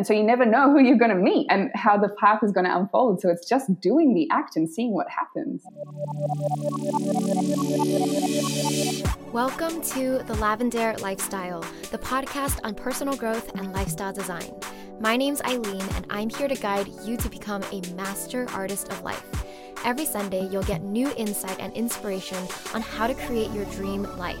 And so you never know who you're going to meet and how the path is going to unfold. So it's just doing the act and seeing what happens. Welcome to The Lavendaire Lifestyle, the podcast on personal growth and lifestyle design. My name's Aileen, and I'm here to guide you to become a master artist of life. Every Sunday, you'll get new insight and inspiration on how to create your dream life.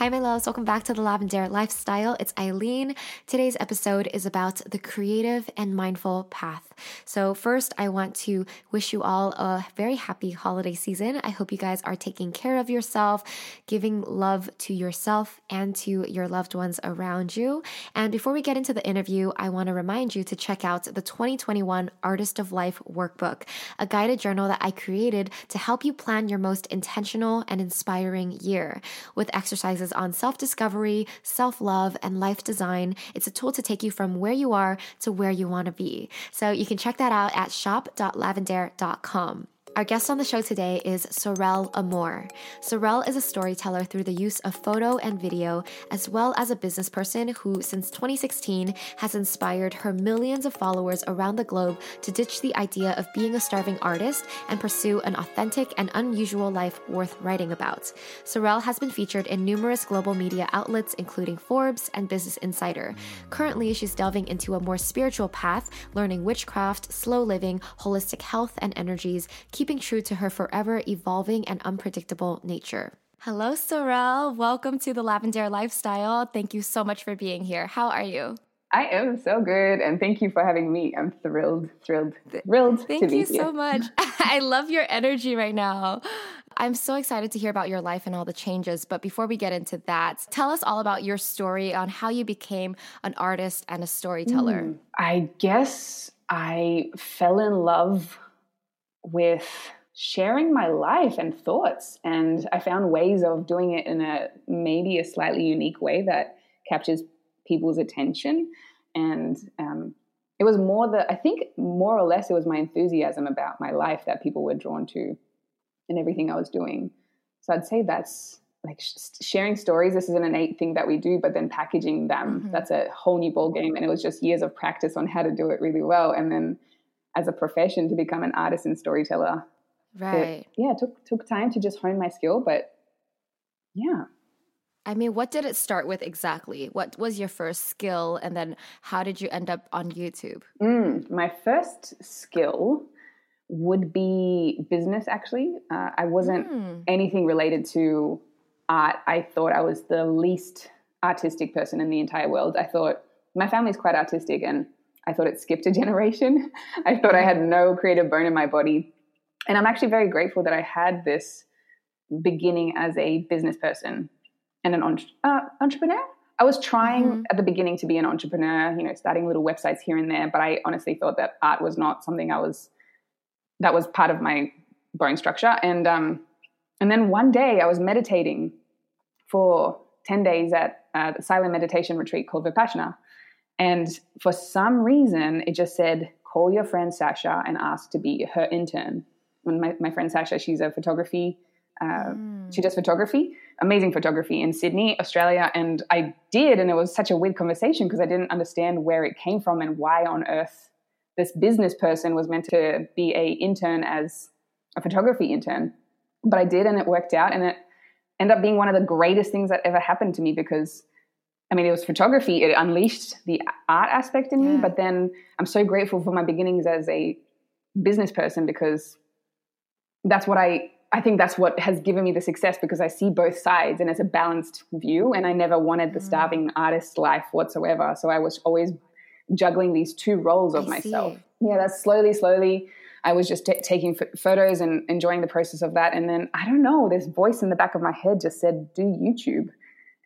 Hi, my loves. Welcome back to the Lavendaire Lifestyle. It's Aileen. Today's episode is about the creative and mindful path. So, first, I want to wish you all a very happy holiday season. I hope you guys are taking care of yourself, giving love to yourself and to your loved ones around you. And before we get into the interview, I want to remind you to check out the 2021 Artist of Life Workbook, a guided journal that I created to help you plan your most intentional and inspiring year with exercises on self discovery, self love, and life design. It's a tool to take you from where you are to where you want to be. So you can check that out at shop.lavendaire.com. Our guest on the show today is Sorelle Amore. Sorelle is a storyteller through the use of photo and video, as well as a business person who, since 2016, has inspired her millions of followers around the globe to ditch the idea of being a starving artist and pursue an authentic and unusual life worth writing about. Sorelle has been featured in numerous global media outlets, including Forbes and Business Insider. Currently, she's delving into a more spiritual path, learning witchcraft, slow living, holistic health and energies, keeping keeping true to her forever evolving and unpredictable nature. Hello, Sorelle. Welcome to the Lavendaire Lifestyle. Thank you so much for being here. How are you? I am so good, and thank you for having me. I'm thrilled, thrilled, thrilled. Thank you so much. I love your energy right now. I'm so excited to hear about your life and all the changes. But before we get into that, tell us all about your story on how you became an artist and a storyteller. Mm, I guess I fell in love with sharing my life and thoughts. And I found ways of doing it in a maybe a slightly unique way that captures people's attention. And um, it was more that I think more or less it was my enthusiasm about my life that people were drawn to and everything I was doing. So I'd say that's like sharing stories. This is an innate thing that we do, but then packaging them, mm-hmm. that's a whole new ball game. And it was just years of practice on how to do it really well. And then as a profession to become an artist and storyteller. Right. It, yeah, it took took time to just hone my skill, but yeah. I mean, what did it start with exactly? What was your first skill, and then how did you end up on YouTube? Mm, my first skill would be business. Actually, uh, I wasn't mm. anything related to art. I thought I was the least artistic person in the entire world. I thought my family's quite artistic, and I thought it skipped a generation. I thought I had no creative bone in my body. And I'm actually very grateful that I had this beginning as a business person and an entre- uh, entrepreneur. I was trying mm-hmm. at the beginning to be an entrepreneur, you know, starting little websites here and there, but I honestly thought that art was not something I was that was part of my bone structure. And um, and then one day I was meditating for 10 days at a silent meditation retreat called Vipassana. And for some reason, it just said, call your friend Sasha and ask to be her intern. And my, my friend Sasha, she's a photography, uh, mm. she does photography, amazing photography in Sydney, Australia. And I did, and it was such a weird conversation because I didn't understand where it came from and why on earth this business person was meant to be a intern as a photography intern. But I did, and it worked out, and it ended up being one of the greatest things that ever happened to me because I mean, it was photography. It unleashed the art aspect in yeah. me. But then I'm so grateful for my beginnings as a business person because that's what I, I think that's what has given me the success because I see both sides and it's a balanced view. And I never wanted the mm. starving artist life whatsoever. So I was always juggling these two roles of I myself. See. Yeah, that's slowly, slowly. I was just t- taking f- photos and enjoying the process of that. And then I don't know, this voice in the back of my head just said, do YouTube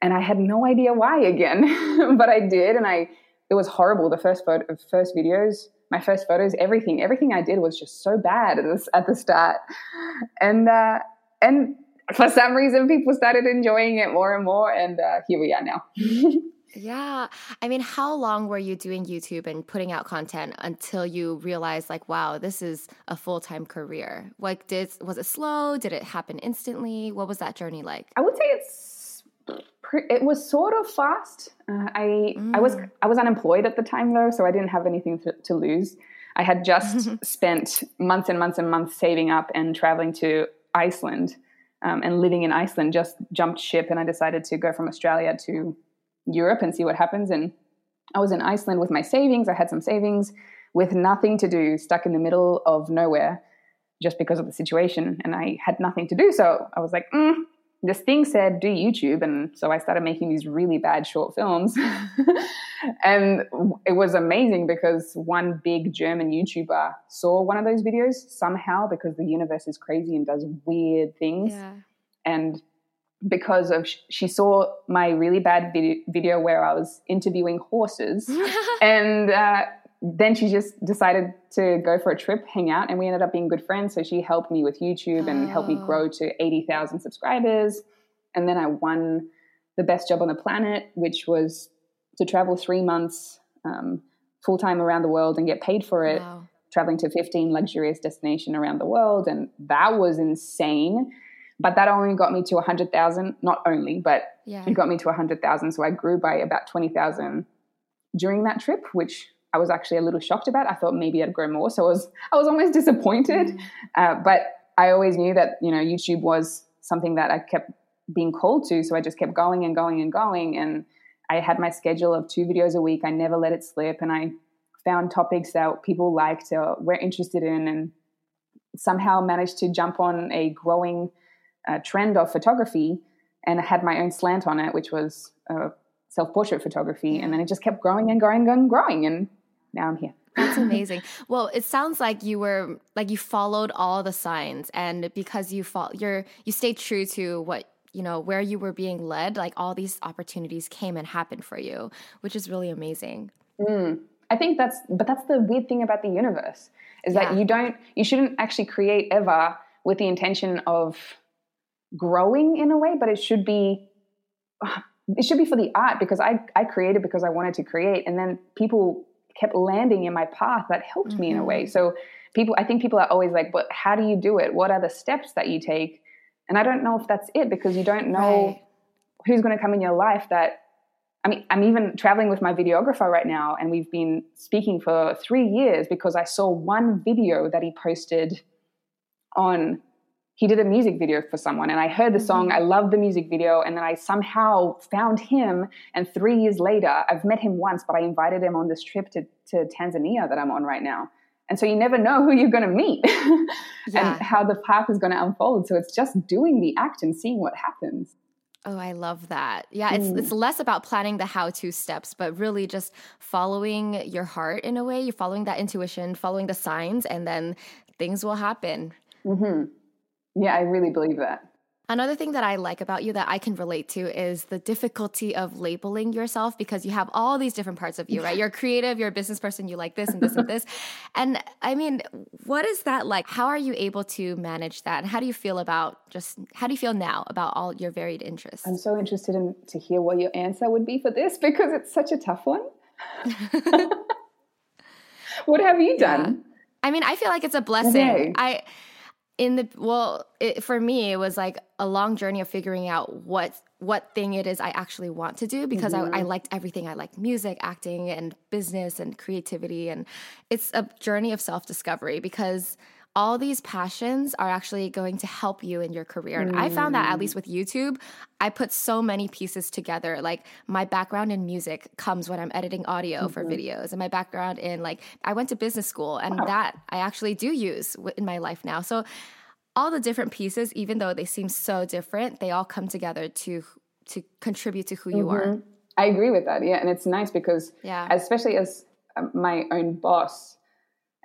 and I had no idea why again, but I did, and I it was horrible. The first photo, first videos, my first photos, everything, everything I did was just so bad at, this, at the start, and uh, and for some reason people started enjoying it more and more, and uh, here we are now. Yeah. I mean, how long were you doing YouTube and putting out content until you realized like, wow, this is a full-time career? Like did was it slow? Did it happen instantly? What was that journey like? I would say it's it was sort of fast. Uh, I mm. I was mm. I was unemployed at the time though, so I didn't have anything to, to lose. I had just spent months and months and months saving up and traveling to Iceland um, and living in Iceland. Just jumped ship and I decided to go from Australia to Europe and see what happens. And I was in Iceland with my savings. I had some savings with nothing to do, stuck in the middle of nowhere just because of the situation. And I had nothing to do. So I was like, mm, this thing said do YouTube. And so I started making these really bad short films. and it was amazing because one big German YouTuber saw one of those videos somehow because the universe is crazy and does weird things. Yeah. And because of she saw my really bad video, video where I was interviewing horses, and uh, then she just decided to go for a trip, hang out, and we ended up being good friends. So she helped me with YouTube and helped me grow to eighty thousand subscribers, and then I won the best job on the planet, which was to travel three months um, full time around the world and get paid for it. Wow. Traveling to 15 luxurious destinations around the world. And that was insane but that only got me to 100,000, not only, but yeah. it got me to 100,000. So I grew by about 20,000 during that trip, which I was actually a little shocked about. I thought maybe I'd grow more. So I was, I was almost disappointed. Mm. Uh, but I always knew that, you know, YouTube was something that I kept being called to. So I just kept going and going and going. And I had my schedule of two videos a week. I never let it slip. And I found topics that people liked or were interested in and somehow managed to jump on a growing uh, trend of photography and I had my own slant on it, which was uh, self portrait photography. And then it just kept growing and growing and growing. And now I'm here. That's amazing. well, it sounds like you were like you followed all the signs, and because you fall, you're you stayed true to what you know where you were being led. Like all these opportunities came and happened for you, which is really amazing. Mm. I think that's, but that's the weird thing about the universe is yeah. that you don't, you shouldn't actually create ever with the intention of growing in a way, but it should be it should be for the art because I I created because I wanted to create, and then people kept landing in my path that helped mm-hmm. me in a way. Mm-hmm. So people, I think people are always like, "But how do you do it? What are the steps that you take?" And I don't know if that's it because you don't know right. who's going to come in your life that I mean, I'm even traveling with my videographer right now, and we've been speaking for three years because I saw one video that he posted on he did a music video for someone and I heard the song, mm-hmm. I loved the music video, and then I somehow found him. And three years later, I've met him once, but I invited him on this trip to, to Tanzania that I'm on right now. And so you never know who you're going to meet yeah. and how the path is going to unfold. So it's just doing the act and seeing what happens. Oh, I love that. Yeah, it's mm. it's less about planning the how-to steps, but really just following your heart in a way. You're following that intuition, following the signs, and then things will happen. Mm-hmm. Yeah, I really believe that. Another thing that I like about you that I can relate to is the difficulty of labeling yourself because you have all these different parts of you, right? You're creative, you're a business person, you like this and this and this. And I mean, what is that like? How are you able to manage that? And how do you feel about just how do you feel now about all your varied interests? I'm so interested in to hear what your answer would be for this because it's such a tough one. what have you done? Yeah. I mean, I feel like it's a blessing. Okay. I in the well it, for me it was like a long journey of figuring out what what thing it is i actually want to do because mm-hmm. I, I liked everything i liked music acting and business and creativity and it's a journey of self-discovery because all these passions are actually going to help you in your career. And mm. I found that at least with YouTube, I put so many pieces together. Like my background in music comes when I'm editing audio mm-hmm. for videos, and my background in like I went to business school, and wow. that I actually do use in my life now. So all the different pieces, even though they seem so different, they all come together to to contribute to who mm-hmm. you are. Mm-hmm. I agree with that. Yeah, and it's nice because yeah, especially as um, my own boss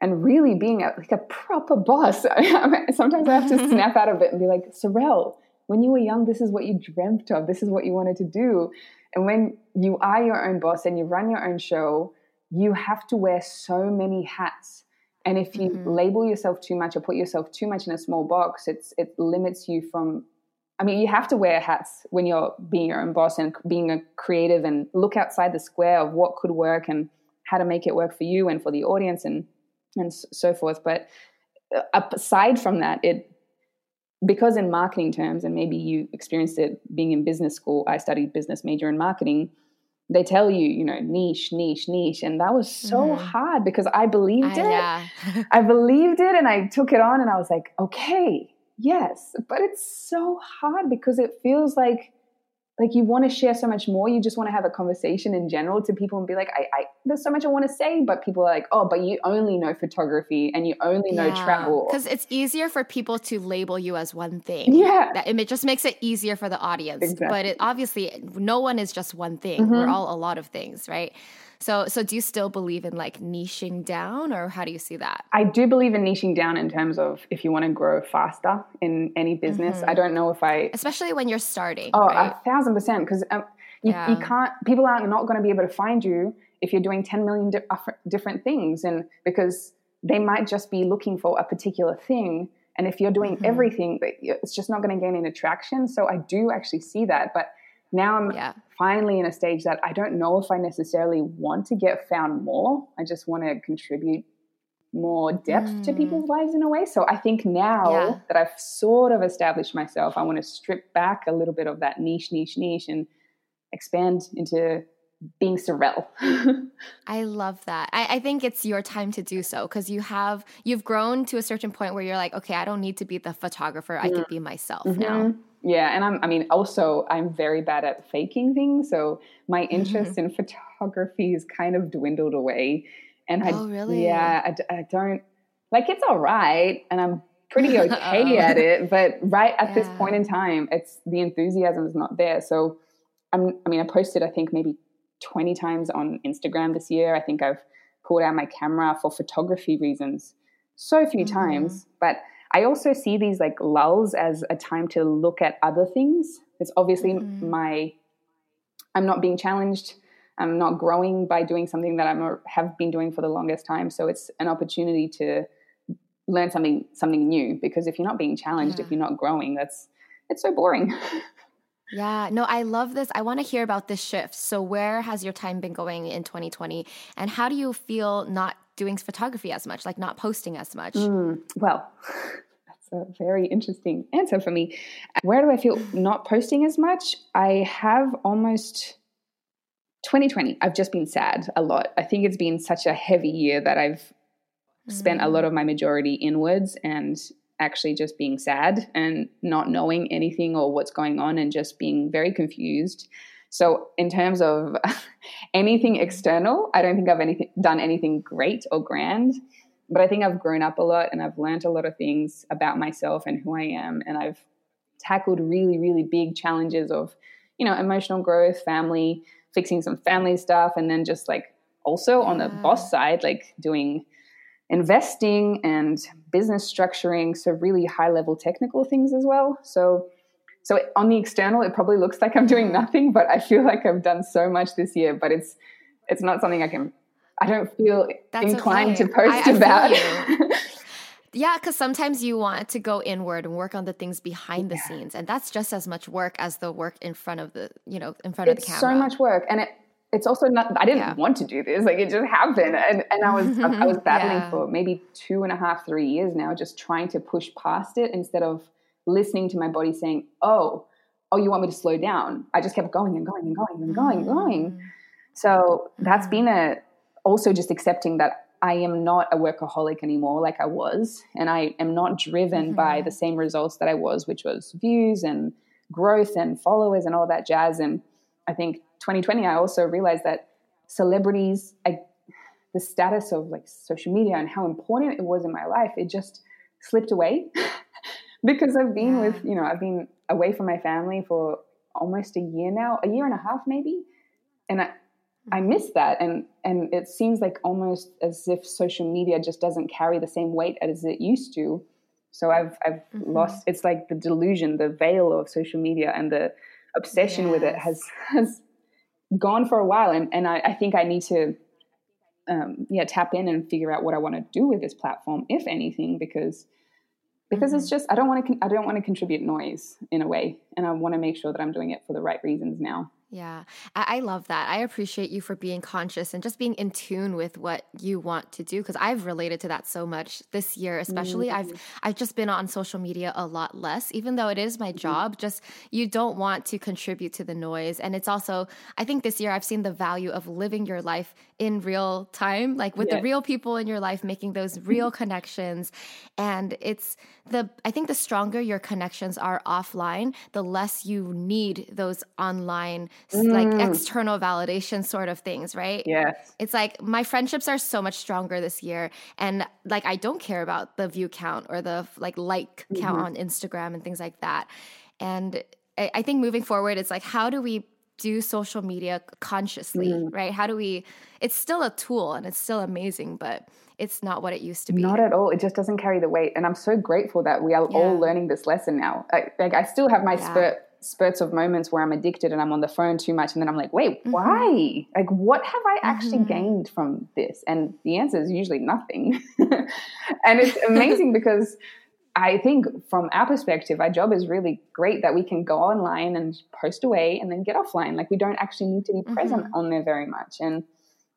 and really being a, like a proper boss. Sometimes I have to snap out of it and be like, Sorelle, when you were young, this is what you dreamt of. This is what you wanted to do. And when you are your own boss and you run your own show, you have to wear so many hats. And if you mm-hmm. label yourself too much or put yourself too much in a small box, it's it limits you from I mean, you have to wear hats when you're being your own boss and being a creative and look outside the square of what could work and how to make it work for you and for the audience and and so forth. But uh, aside from that, it because in marketing terms, and maybe you experienced it being in business school. I studied business major in marketing. They tell you, you know, niche, niche, niche, and that was so mm-hmm. hard because I believed I, it. Yeah. I believed it, and I took it on, and I was like, okay, yes, but it's so hard because it feels like like you want to share so much more you just want to have a conversation in general to people and be like I, I there's so much i want to say but people are like oh but you only know photography and you only know yeah. travel because it's easier for people to label you as one thing yeah that it just makes it easier for the audience exactly. but it obviously no one is just one thing mm-hmm. we're all a lot of things right so, so do you still believe in like niching down, or how do you see that? I do believe in niching down in terms of if you want to grow faster in any business. Mm-hmm. I don't know if I, especially when you're starting. Oh, right? a thousand percent, because um, you, yeah. you can't. People are not going to be able to find you if you're doing ten million di- different things, and because they might just be looking for a particular thing. And if you're doing mm-hmm. everything, it's just not going to gain any traction. So I do actually see that, but now I'm yeah. finally in a stage that I don't know if I necessarily want to get found more. I just want to contribute more depth mm. to people's lives in a way. So I think now yeah. that I've sort of established myself, I want to strip back a little bit of that niche, niche, niche and expand into being Sorelle. I love that. I, I, think it's your time to do so because you have you've grown to a certain point where you're like, okay, I don't need to be the photographer. I can be myself mm-hmm. now. Yeah, and I'm I mean also I'm very bad at faking things, so my interest mm-hmm. in photography is kind of dwindled away. And I oh, really? yeah, I, I don't like it's all right and I'm pretty okay at it, but right at yeah. this point in time, it's the enthusiasm is not there. So I'm I mean I posted I think maybe 20 times on Instagram this year. I think I've pulled out my camera for photography reasons so few mm-hmm. times, but I also see these like lulls as a time to look at other things. It's obviously mm-hmm. my, I'm not being challenged. I'm not growing by doing something that I have been doing for the longest time. So it's an opportunity to learn something something new. Because if you're not being challenged, yeah. if you're not growing, that's it's so boring. Yeah, no, I love this. I want to hear about this shift. So, where has your time been going in 2020? And how do you feel not doing photography as much, like not posting as much? Mm, well, that's a very interesting answer for me. Where do I feel not posting as much? I have almost 2020. I've just been sad a lot. I think it's been such a heavy year that I've spent a lot mm. of my majority inwards and actually just being sad and not knowing anything or what's going on and just being very confused. So, in terms of anything external, I don't think I've anything, done anything great or grand, but I think I've grown up a lot and I've learned a lot of things about myself and who I am. And I've tackled really, really big challenges of, you know, emotional growth, family, fixing some family stuff, and then just like also on the boss side, like doing investing and business structuring, so really high level technical things as well. So so on the external, it probably looks like I'm doing nothing, but I feel like I've done so much this year. But it's it's not something I can. I don't feel That's inclined okay. to post I, I about. Yeah, because sometimes you want to go inward and work on the things behind the scenes, and that's just as much work as the work in front of the, you know, in front it's of the camera. so much work, and it, it's also not. I didn't yeah. want to do this; like it just happened, and and I was I was battling yeah. for maybe two and a half, three years now, just trying to push past it instead of listening to my body saying, "Oh, oh, you want me to slow down?" I just kept going and going and going and going and going. Mm. So that's been a also just accepting that I am not a workaholic anymore like I was, and I am not driven mm-hmm. by the same results that I was, which was views and growth and followers and all that jazz. And I think 2020, I also realized that celebrities, I, the status of like social media and how important it was in my life, it just slipped away. because I've been yeah. with, you know, I've been away from my family for almost a year now, a year and a half maybe. And I, I miss that. And, and it seems like almost as if social media just doesn't carry the same weight as it used to. So I've, I've mm-hmm. lost, it's like the delusion, the veil of social media and the obsession yes. with it has, has gone for a while. And, and I, I think I need to, um, yeah, tap in and figure out what I want to do with this platform, if anything, because because mm-hmm. it's just I don't want to I don't want to contribute noise in a way, and I want to make sure that I'm doing it for the right reasons now. Yeah, I, love that. I appreciate you for being conscious and just being in tune with what you want to do because I've related to that so much this year, especially. Mm-hmm. I've I've just been on social media a lot less, even though it is my mm-hmm. job. Just you don't want to contribute to the noise, and it's also I think this year I've seen the value of living your life in real time, like with the real people in your life, making those real connections, and it's the I think the stronger your connections are offline, the less you need those online mm. like external validation sort of things, right? Yes. It's like my friendships are so much stronger this year and like I don't care about the view count or the like like mm-hmm. count on Instagram and things like that. And I, I think moving forward it's like how do we do social media consciously, mm. right? How do we it's still a tool and it's still amazing, but it's not what it used to be. Not at all. It just doesn't carry the weight. And I'm so grateful that we are yeah. all learning this lesson now. I, like I still have my yeah. spurt spurts of moments where I'm addicted and I'm on the phone too much, and then I'm like, wait, mm-hmm. why? Like, what have I actually mm-hmm. gained from this? And the answer is usually nothing. and it's amazing because I think from our perspective, our job is really great that we can go online and post away and then get offline. Like we don't actually need to be present mm-hmm. on there very much. And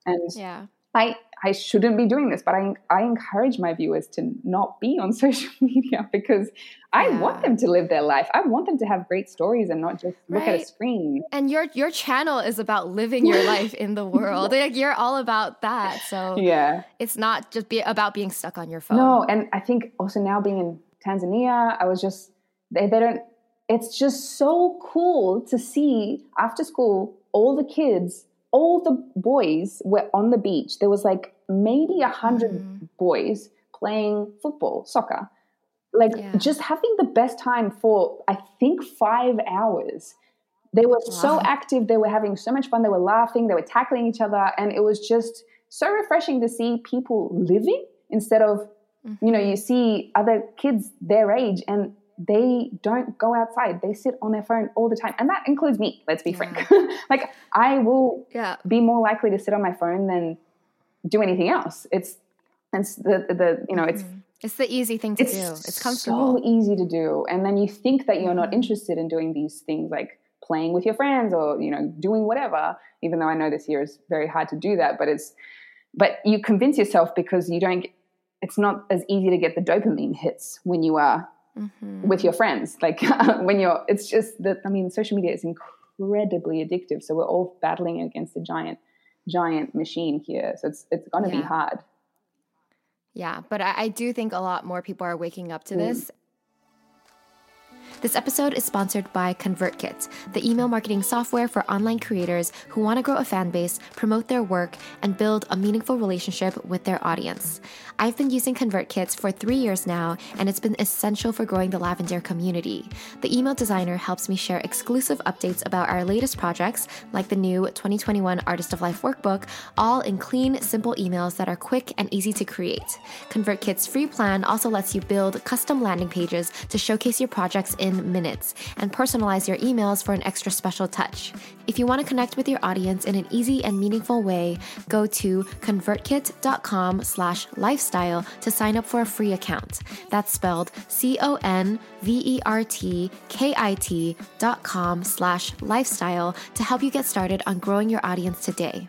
and yeah. I I shouldn't be doing this, but I I encourage my viewers to not be on social media because I yeah. want them to live their life. I want them to have great stories and not just look right. at a screen. And your your channel is about living your life in the world. Like you're all about that. So yeah, it's not just be about being stuck on your phone. No, and I think also now being in Tanzania, I was just they, they don't. It's just so cool to see after school all the kids all the boys were on the beach. There was like maybe a hundred mm. boys playing football, soccer, like yeah. just having the best time for I think five hours. They were wow. so active. They were having so much fun. They were laughing. They were tackling each other, and it was just so refreshing to see people living instead of mm-hmm. you know you see other kids their age and they don't go outside. They sit on their phone all the time. And that includes me, let's be yeah. frank. like I will yeah. be more likely to sit on my phone than do anything else. It's it's the the you know, it's mm-hmm. it's the easy thing to it's do. It's comfortable. So easy to do. And then you think that you're not mm-hmm. interested in doing these things like playing with your friends or, you know, doing whatever, even though I know this year is very hard to do that, but it's but you convince yourself because you don't it's not as easy to get the dopamine hits when you are mm-hmm. with your friends. Like when you're, it's just that, I mean, social media is incredibly addictive. So we're all battling against a giant, giant machine here. So it's, it's going to yeah. be hard. Yeah, but I, I, do think a lot more people are waking up to mm. this this episode is sponsored by ConvertKit, the email marketing software for online creators who want to grow a fan base, promote their work, and build a meaningful relationship with their audience. I've been using ConvertKit for three years now, and it's been essential for growing the Lavendaire community. The email designer helps me share exclusive updates about our latest projects, like the new 2021 Artist of Life workbook, all in clean, simple emails that are quick and easy to create. ConvertKit's free plan also lets you build custom landing pages to showcase your projects in minutes and personalize your emails for an extra special touch. If you want to connect with your audience in an easy and meaningful way, go to convertkit.com slash lifestyle to sign up for a free account. That's spelled C-O-N-V-E-R-T-K-I-T dot com slash lifestyle to help you get started on growing your audience today.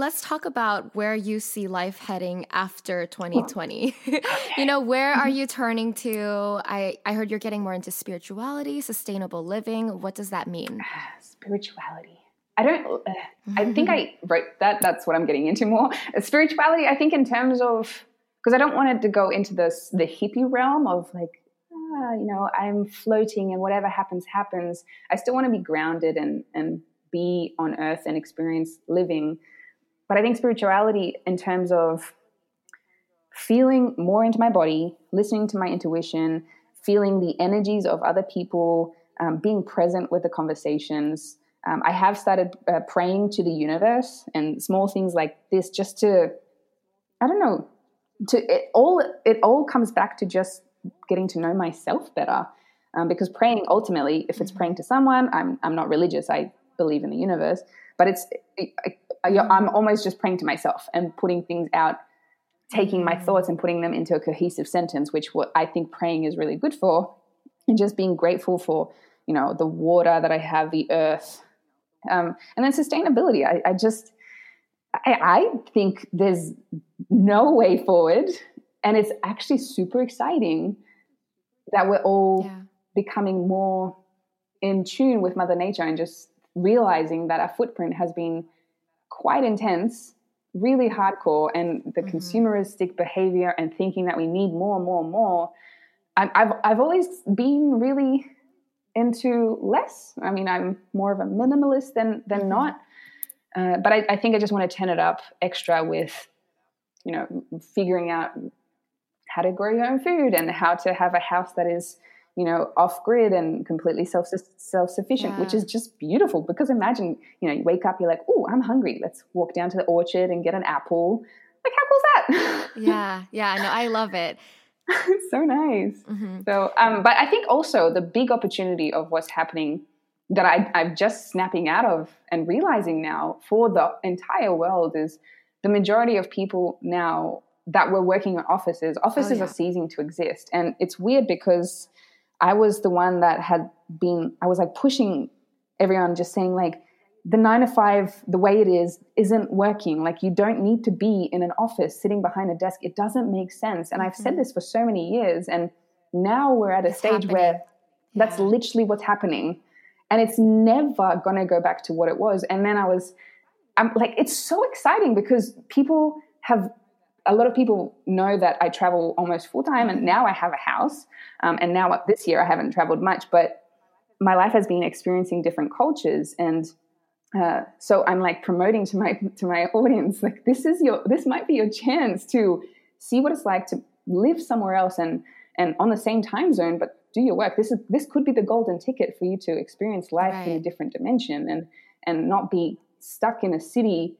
Let's talk about where you see life heading after 2020. you know, where are you turning to? I, I heard you're getting more into spirituality, sustainable living. What does that mean? Spirituality. I don't, uh, I think I wrote that. That's what I'm getting into more. Spirituality, I think, in terms of, because I don't want it to go into this, the hippie realm of like, ah, you know, I'm floating and whatever happens, happens. I still want to be grounded and, and be on earth and experience living but I think spirituality, in terms of feeling more into my body, listening to my intuition, feeling the energies of other people, um, being present with the conversations. Um, I have started uh, praying to the universe and small things like this just to, I don't know, to it all. It all comes back to just getting to know myself better. Um, because praying ultimately, if it's praying to someone, I'm I'm not religious. I believe in the universe, but it's it, I, I'm almost just praying to myself and putting things out taking my mm. thoughts and putting them into a cohesive sentence, which what I think praying is really good for, and just being grateful for, you know, the water that I have, the earth, um, and then sustainability. I, I just, I, I think there's no way forward, and it's actually super exciting that we're all yeah. becoming more in tune with Mother Nature and just realizing that our footprint has been quite intense, really hardcore, and the mm-hmm. consumeristic behavior and thinking that we need more, and more, and more. I've I've always been really into less. I mean, I'm more of a minimalist than than mm-hmm. not. Uh, but I, I, think I just want to turn it up extra with, you know, figuring out how to grow your own food and how to have a house that is you know, off grid and completely self self sufficient, yeah. which is just beautiful. Because imagine, you know, you wake up, you're like, oh, I'm hungry. Let's walk down to the orchard and get an apple. Like, how cool's that? yeah, yeah, no, I love it. so nice. Mm-hmm. So, um, but I think also the big opportunity of what's happening that I, I'm just snapping out of and realizing now for the entire world is the majority of people now that were working in offices, offices oh, yeah. are ceasing to exist. And it's weird because I was the one that had been, I was like pushing everyone, just saying, like, the nine to five, the way it is, isn't working. Like, you don't need to be in an office sitting behind a desk. It doesn't make sense. And mm-hmm. I've said mm-hmm. this for so many years. And now we're at a it's stage happening. where that's yeah. literally what's happening. And it's never going to go back to what it was. And then I was, I'm like, it's so exciting because people have a lot of people know that I travel almost full time, and now I have a house. Um, and now this year I haven't traveled much, but my life has been experiencing different cultures, and uh, so I'm like promoting to my to my audience like this is your this might be your chance to see what it's like to live somewhere else and and on the same time zone, but do your work. This is this could be the golden ticket for you to experience life right. in a different dimension and and not be stuck in a city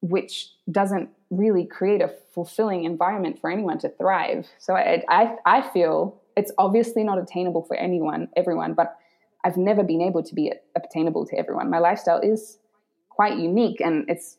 which doesn't really create a fulfilling environment for anyone to thrive. So I, I, I feel it's obviously not attainable for anyone, everyone, but I've never been able to be attainable to everyone. My lifestyle is quite unique, and it's,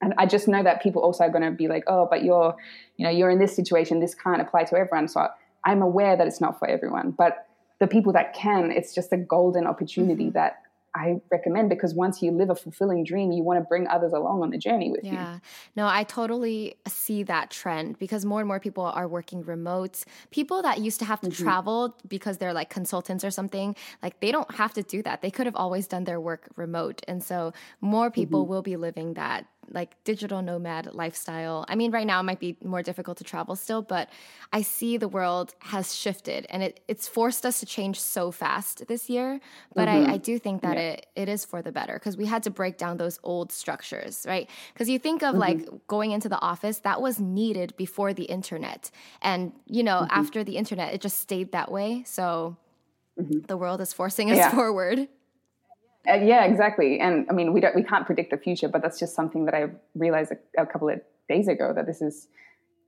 and I just know that people also are going to be like, oh, but you're, you know, you're in this situation. This can't apply to everyone. So I'm aware that it's not for everyone, but the people that can, it's just a golden opportunity mm-hmm. that I recommend because once you live a fulfilling dream, you want to bring others along on the journey with yeah. you. Yeah. No, I totally see that trend because more and more people are working remote. People that used to have to mm-hmm. travel because they're like consultants or something, like they don't have to do that. They could have always done their work remote. And so more people mm-hmm. will be living that like digital nomad lifestyle. I mean, right now it might be more difficult to travel still, but I see the world has shifted and it, it's forced us to change so fast this year. But mm-hmm. I, I, do think that yeah. it, it is for the better because we had to break down those old structures, right? Because you think of mm-hmm. like going into the office, that was needed before the internet. And, you know, mm-hmm. after the internet, it just stayed that way. So mm-hmm. the world is forcing us yeah. forward. Uh, yeah, exactly. And I mean, we don't, we can't predict the future, but that's just something that I realized a, a couple of days ago that this is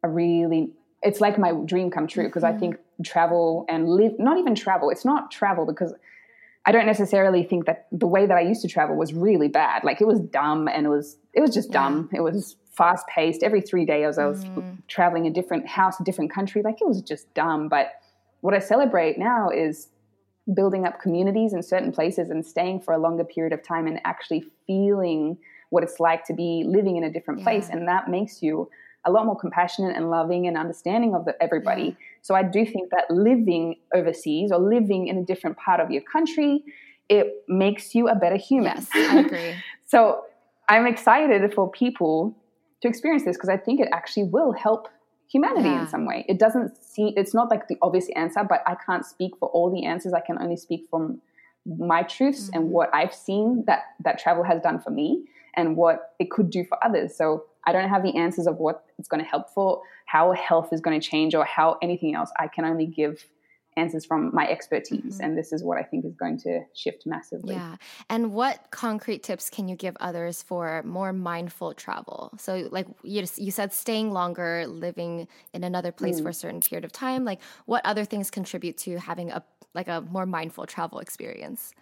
a really, it's like my dream come true because mm-hmm. I think travel and live, not even travel, it's not travel because I don't necessarily think that the way that I used to travel was really bad. Like it was dumb and it was, it was just dumb. It was fast paced. Every three days I was mm. traveling a different house, a different country. Like it was just dumb. But what I celebrate now is building up communities in certain places and staying for a longer period of time and actually feeling what it's like to be living in a different yeah. place and that makes you a lot more compassionate and loving and understanding of the, everybody yeah. so i do think that living overseas or living in a different part of your country it makes you a better human yes i agree so i'm excited for people to experience this because i think it actually will help humanity yeah. in some way. It doesn't see it's not like the obvious answer, but I can't speak for all the answers. I can only speak from my truths mm-hmm. and what I've seen that that travel has done for me and what it could do for others. So I don't have the answers of what it's going to help for, how health is going to change, or how anything else. I can only give answers from my expertise mm-hmm. and this is what i think is going to shift massively yeah and what concrete tips can you give others for more mindful travel so like you, just, you said staying longer living in another place mm. for a certain period of time like what other things contribute to having a like a more mindful travel experience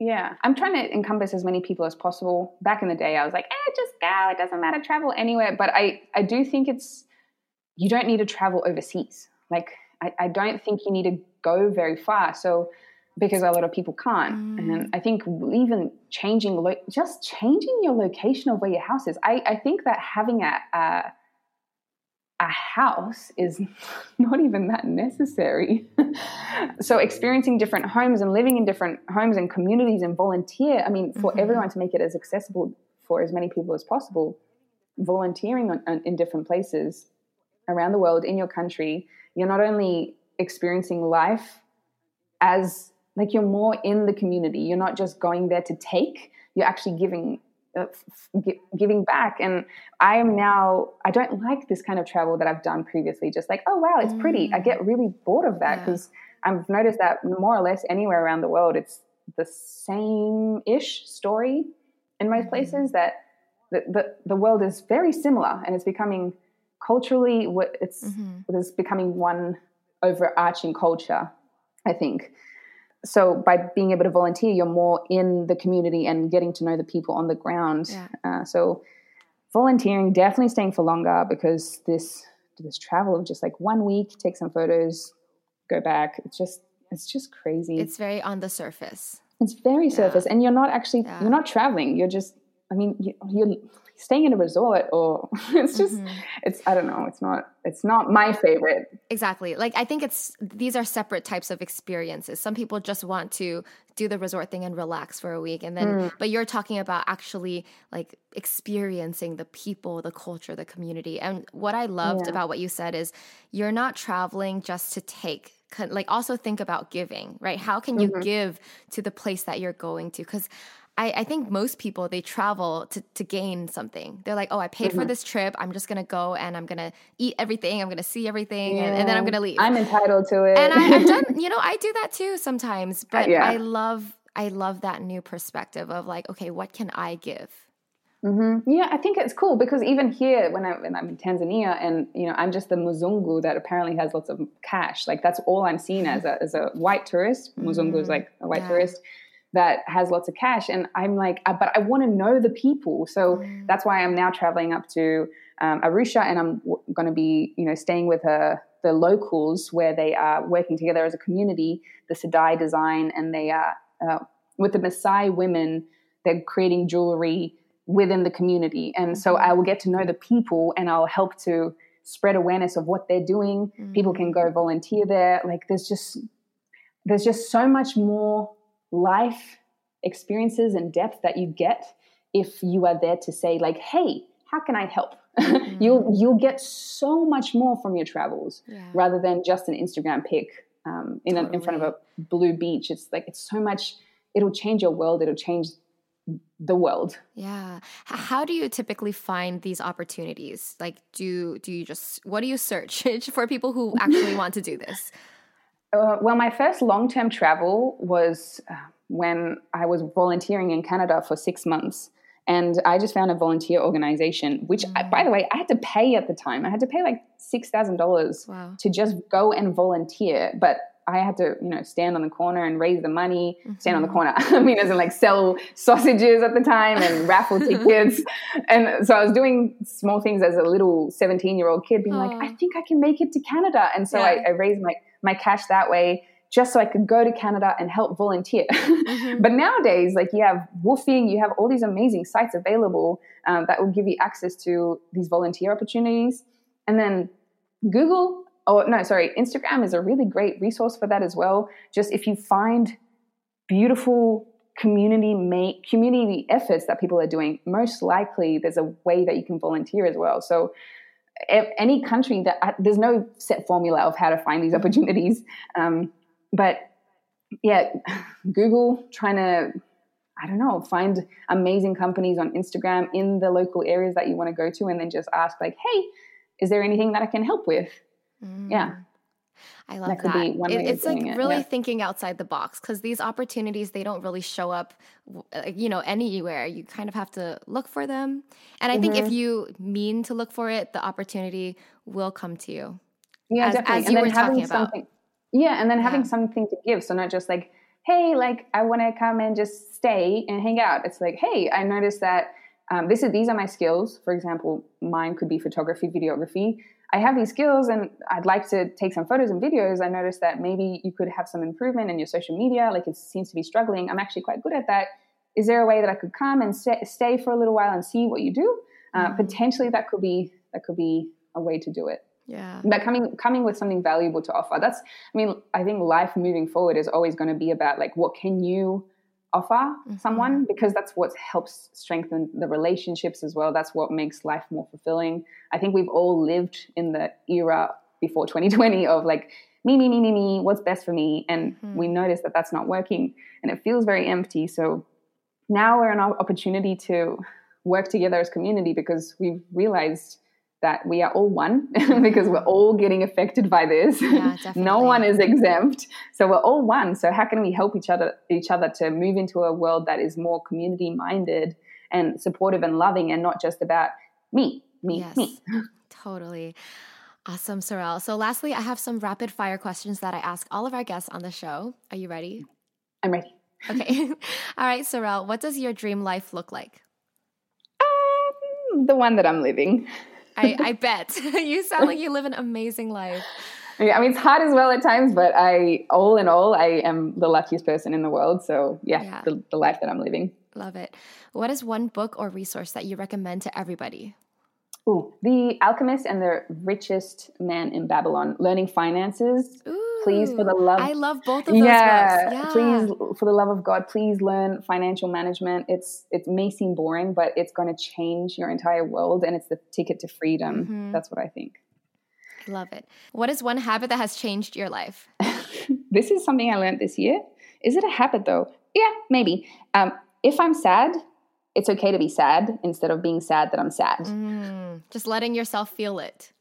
yeah, I'm trying to encompass as many people as possible. Back in the day, I was like, eh, just go. It doesn't matter. Travel anywhere. But I, I do think it's, you don't need to travel overseas. Like, I, I don't think you need to go very far. So, because a lot of people can't. Mm. And I think even changing, lo- just changing your location of where your house is. I, I think that having a, a a house is not even that necessary. so, experiencing different homes and living in different homes and communities and volunteer, I mean, for mm-hmm. everyone to make it as accessible for as many people as possible, volunteering on, on, in different places around the world in your country, you're not only experiencing life as like you're more in the community, you're not just going there to take, you're actually giving uh, giving back and i am now i don't like this kind of travel that i've done previously just like oh wow it's pretty i get mm. really bored of that because yeah. i've noticed that more or less anywhere around the world it's the same ish story in most mm-hmm. places that the, the, the world is very similar and it's becoming culturally it's mm-hmm. it's becoming one overarching culture i think so by being able to volunteer you're more in the community and getting to know the people on the ground yeah. uh, so volunteering definitely staying for longer because this this travel of just like one week take some photos go back it's just it's just crazy it's very on the surface it's very surface yeah. and you're not actually yeah. you're not traveling you're just i mean you, you're staying in a resort or it's just mm-hmm. it's i don't know it's not it's not my favorite exactly like i think it's these are separate types of experiences some people just want to do the resort thing and relax for a week and then mm. but you're talking about actually like experiencing the people the culture the community and what i loved yeah. about what you said is you're not traveling just to take like also think about giving right how can you mm-hmm. give to the place that you're going to because I, I, think most people they travel to, to gain something. They're like, oh, I paid mm-hmm. for this trip. I'm just gonna go and I'm gonna eat everything. I'm gonna see everything, yeah. and, and, then I'm gonna leave. I'm entitled to it. And I, have done, you know, I do that too sometimes. But yeah. I love, I love that new perspective of like, okay, what can I give? Mm-hmm. Yeah, I think it's cool because even here, when, I, when I'm in Tanzania, and you know, I'm just the Muzungu that apparently has lots of cash. Like that's all I'm seen as a as a white tourist. Muzungu is mm-hmm. like a white yeah. tourist that has lots of cash. And I'm like, uh, but I want to know the people. So mm. that's why I'm now traveling up to um, Arusha and I'm w- going to be, you know, staying with uh, the locals where they are working together as a community, the Sidai design, and they are uh, with the Maasai women, they're creating jewelry within the community. And so mm-hmm. I will get to know the people and I'll help to spread awareness of what they're doing. Mm. People can go volunteer there. Like there's just, there's just so much more life experiences and depth that you get if you are there to say like hey how can i help? Mm-hmm. you'll you'll get so much more from your travels yeah. rather than just an instagram pic um, in, totally. a, in front of a blue beach. It's like it's so much it'll change your world. It'll change the world. Yeah. How do you typically find these opportunities? Like do do you just what do you search for people who actually want to do this uh, well, my first long term travel was uh, when I was volunteering in Canada for six months. And I just found a volunteer organization, which, mm. I, by the way, I had to pay at the time. I had to pay like $6,000 wow. to just go and volunteer. But I had to, you know, stand on the corner and raise the money, mm-hmm. stand on the mm-hmm. corner. I mean, as in like sell sausages at the time and raffle tickets. And so I was doing small things as a little 17 year old kid, being Aww. like, I think I can make it to Canada. And so yeah. I, I raised my, my cash that way just so I could go to Canada and help volunteer. Mm-hmm. but nowadays, like you have WWOOFing, you have all these amazing sites available um, that will give you access to these volunteer opportunities. And then Google oh no sorry. Instagram is a really great resource for that as well. Just if you find beautiful community make community efforts that people are doing most likely there's a way that you can volunteer as well. So any country that there's no set formula of how to find these opportunities. Um, but yeah google trying to i don't know find amazing companies on instagram in the local areas that you want to go to and then just ask like hey is there anything that i can help with Mm. Yeah. I love that. that. It, it's like it. really yeah. thinking outside the box because these opportunities they don't really show up, you know, anywhere. You kind of have to look for them, and I mm-hmm. think if mm-hmm. you mean to look for it, the opportunity will come to you. Yeah, as, definitely. As and then having something, about. Yeah, and then having yeah. something to give. So not just like, hey, like I want to come and just stay and hang out. It's like, hey, I noticed that um, this is these are my skills. For example, mine could be photography, videography. I have these skills and I'd like to take some photos and videos. I noticed that maybe you could have some improvement in your social media. Like it seems to be struggling. I'm actually quite good at that. Is there a way that I could come and stay for a little while and see what you do? Uh, mm-hmm. Potentially, that could be that could be a way to do it. Yeah. But coming coming with something valuable to offer. That's I mean, I think life moving forward is always going to be about like what can you offer mm-hmm. someone because that's what helps strengthen the relationships as well. That's what makes life more fulfilling. I think we've all lived in the era before 2020 of like me, me, me, me, me, what's best for me. And mm-hmm. we notice that that's not working and it feels very empty. So now we're an opportunity to work together as community because we've realized that we are all one because we're all getting affected by this. Yeah, no one is exempt. So we're all one. So how can we help each other each other to move into a world that is more community minded and supportive and loving and not just about me, me, yes, me. Totally. Awesome, Sorelle. So lastly, I have some rapid fire questions that I ask all of our guests on the show. Are you ready? I'm ready. Okay. all right, Sorelle, what does your dream life look like? Um, the one that I'm living. I, I bet. you sound like you live an amazing life. Yeah, I mean, it's hard as well at times, but I, all in all, I am the luckiest person in the world. So, yeah, yeah. The, the life that I'm living. Love it. What is one book or resource that you recommend to everybody? Ooh, The Alchemist and the Richest Man in Babylon, Learning Finances. Ooh please for the love I love both of those yeah, yeah, please for the love of God, please learn financial management. It's it may seem boring, but it's going to change your entire world and it's the ticket to freedom. Mm-hmm. That's what I think. Love it. What is one habit that has changed your life? this is something I learned this year. Is it a habit though? Yeah, maybe. Um, if I'm sad, it's okay to be sad instead of being sad that I'm sad. Mm, just letting yourself feel it.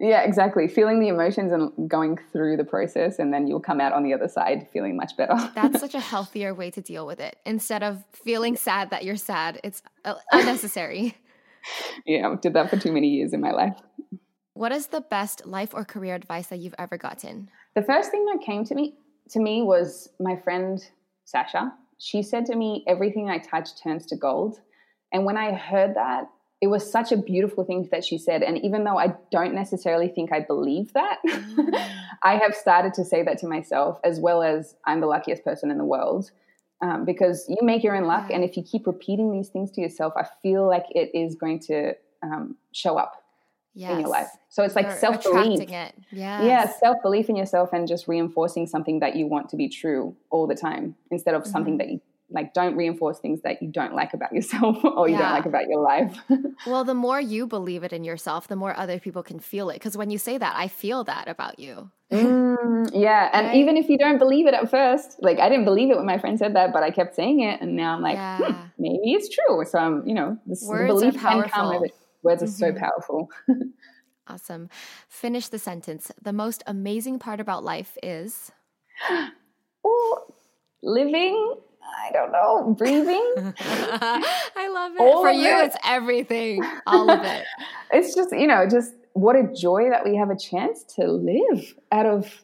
Yeah, exactly. Feeling the emotions and going through the process, and then you'll come out on the other side feeling much better. That's such a healthier way to deal with it. Instead of feeling sad that you're sad, it's uh, unnecessary. yeah, I did that for too many years in my life. What is the best life or career advice that you've ever gotten? The first thing that came to me to me was my friend Sasha. She said to me, "Everything I touch turns to gold." And when I heard that, it was such a beautiful thing that she said. And even though I don't necessarily think I believe that. I have started to say that to myself as well as I'm the luckiest person in the world. Um, because you make your own luck. And if you keep repeating these things to yourself, I feel like it is going to um, show up yes. in your life. So it's like self belief. Yes. Yeah, self belief in yourself and just reinforcing something that you want to be true all the time instead of mm-hmm. something that you like don't reinforce things that you don't like about yourself or you yeah. don't like about your life. well, the more you believe it in yourself, the more other people can feel it. Because when you say that, I feel that about you. mm, yeah. And right? even if you don't believe it at first, like I didn't believe it when my friend said that, but I kept saying it. And now I'm like, yeah. hmm, maybe it's true. So I'm, you know, this Words belief can come with it. Words mm-hmm. are so mm-hmm. powerful. awesome. Finish the sentence. The most amazing part about life is. oh, living I don't know, breathing. I love it. All For you, it. it's everything, all of it. it's just, you know, just what a joy that we have a chance to live out of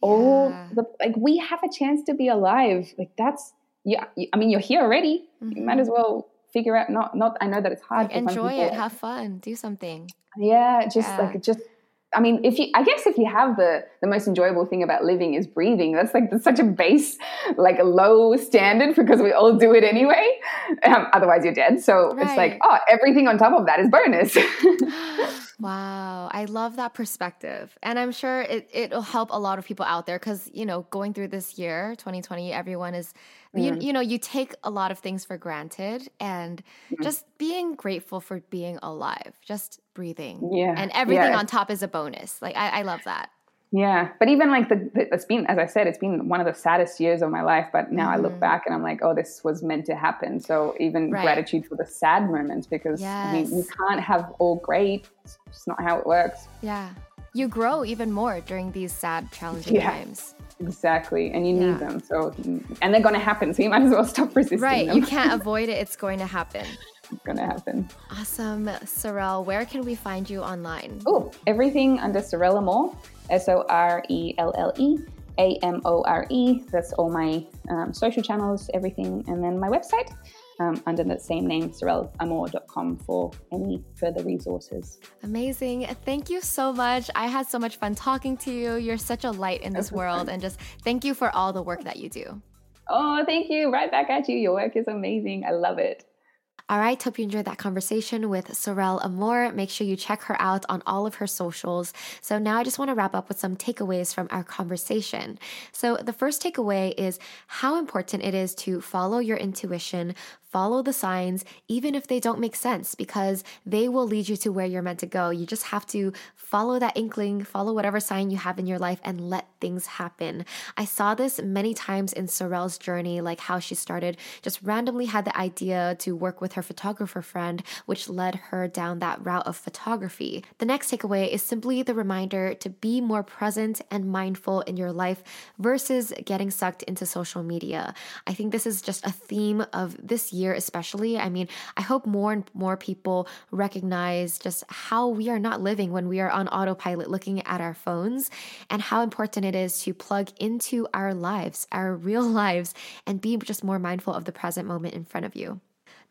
all yeah. the, like, we have a chance to be alive. Like, that's, yeah, I mean, you're here already. Mm-hmm. You might as mm-hmm. well figure out, not, not, I know that it's hard. Like, enjoy it, have fun, do something. Yeah, just yeah. like, just I mean, if you, I guess if you have the the most enjoyable thing about living is breathing, that's like that's such a base, like a low standard because we all do it anyway. Um, otherwise, you're dead. So right. it's like, oh, everything on top of that is bonus. wow, I love that perspective, and I'm sure it it'll help a lot of people out there because you know, going through this year, 2020, everyone is. You, you know, you take a lot of things for granted and mm. just being grateful for being alive, just breathing. Yeah. And everything on top is a bonus. Like, I, I love that. Yeah, but even like the, the, it's been, as I said, it's been one of the saddest years of my life. But now mm. I look mm. back and I'm like, oh, this was meant to happen. So even right. gratitude for the sad moments because yes. I mean, you can't have all great. It's not how it works. Yeah, you grow even more during these sad, challenging yeah. times. Exactly, and you yeah. need them. So, and they're going to happen. So you might as well stop resisting. Right, them. you can't avoid it. It's going to happen. Going to happen. Awesome, Sorelle. Where can we find you online? Oh, everything under Sorelle Amore, S O R E L L E. A M O R E. That's all my um, social channels, everything. And then my website um, under the same name, sorelleamore.com, for any further resources. Amazing. Thank you so much. I had so much fun talking to you. You're such a light in this world. And just thank you for all the work that you do. Oh, thank you. Right back at you. Your work is amazing. I love it. All right, hope you enjoyed that conversation with Sorelle Amore. Make sure you check her out on all of her socials. So now I just want to wrap up with some takeaways from our conversation. So the first takeaway is how important it is to follow your intuition, follow the signs, even if they don't make sense, because they will lead you to where you're meant to go. You just have to follow that inkling, follow whatever sign you have in your life, and let things happen. I saw this many times in Sorelle's journey, like how she started, just randomly had the idea to work with her photographer friend, which led her down that route of photography. The next takeaway is simply the reminder to be more present and mindful in your life versus getting sucked into social media. I think this is just a theme of this year, especially. I mean, I hope more and more people recognize just how we are not living when we are on autopilot looking at our phones and how important it is to plug into our lives, our real lives, and be just more mindful of the present moment in front of you.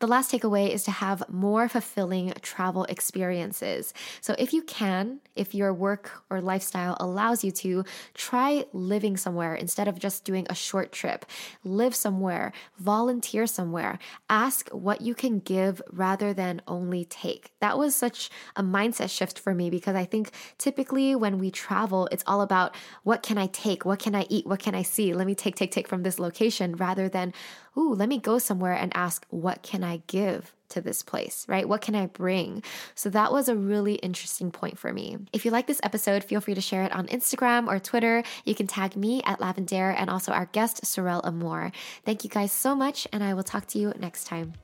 The last takeaway is to have more fulfilling travel experiences. So, if you can, if your work or lifestyle allows you to, try living somewhere instead of just doing a short trip. Live somewhere, volunteer somewhere, ask what you can give rather than only take. That was such a mindset shift for me because I think typically when we travel, it's all about what can I take? What can I eat? What can I see? Let me take, take, take from this location rather than ooh, let me go somewhere and ask, what can I give to this place, right? What can I bring? So that was a really interesting point for me. If you like this episode, feel free to share it on Instagram or Twitter. You can tag me at Lavendaire and also our guest, Sorelle Amore. Thank you guys so much, and I will talk to you next time.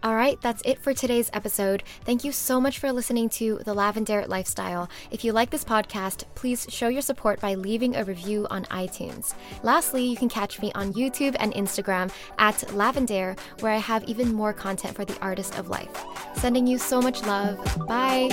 All right, that's it for today's episode. Thank you so much for listening to The Lavendaire Lifestyle. If you like this podcast, please show your support by leaving a review on iTunes. Lastly, you can catch me on YouTube and Instagram at Lavendaire, where I have even more content for the artist of life. Sending you so much love. Bye.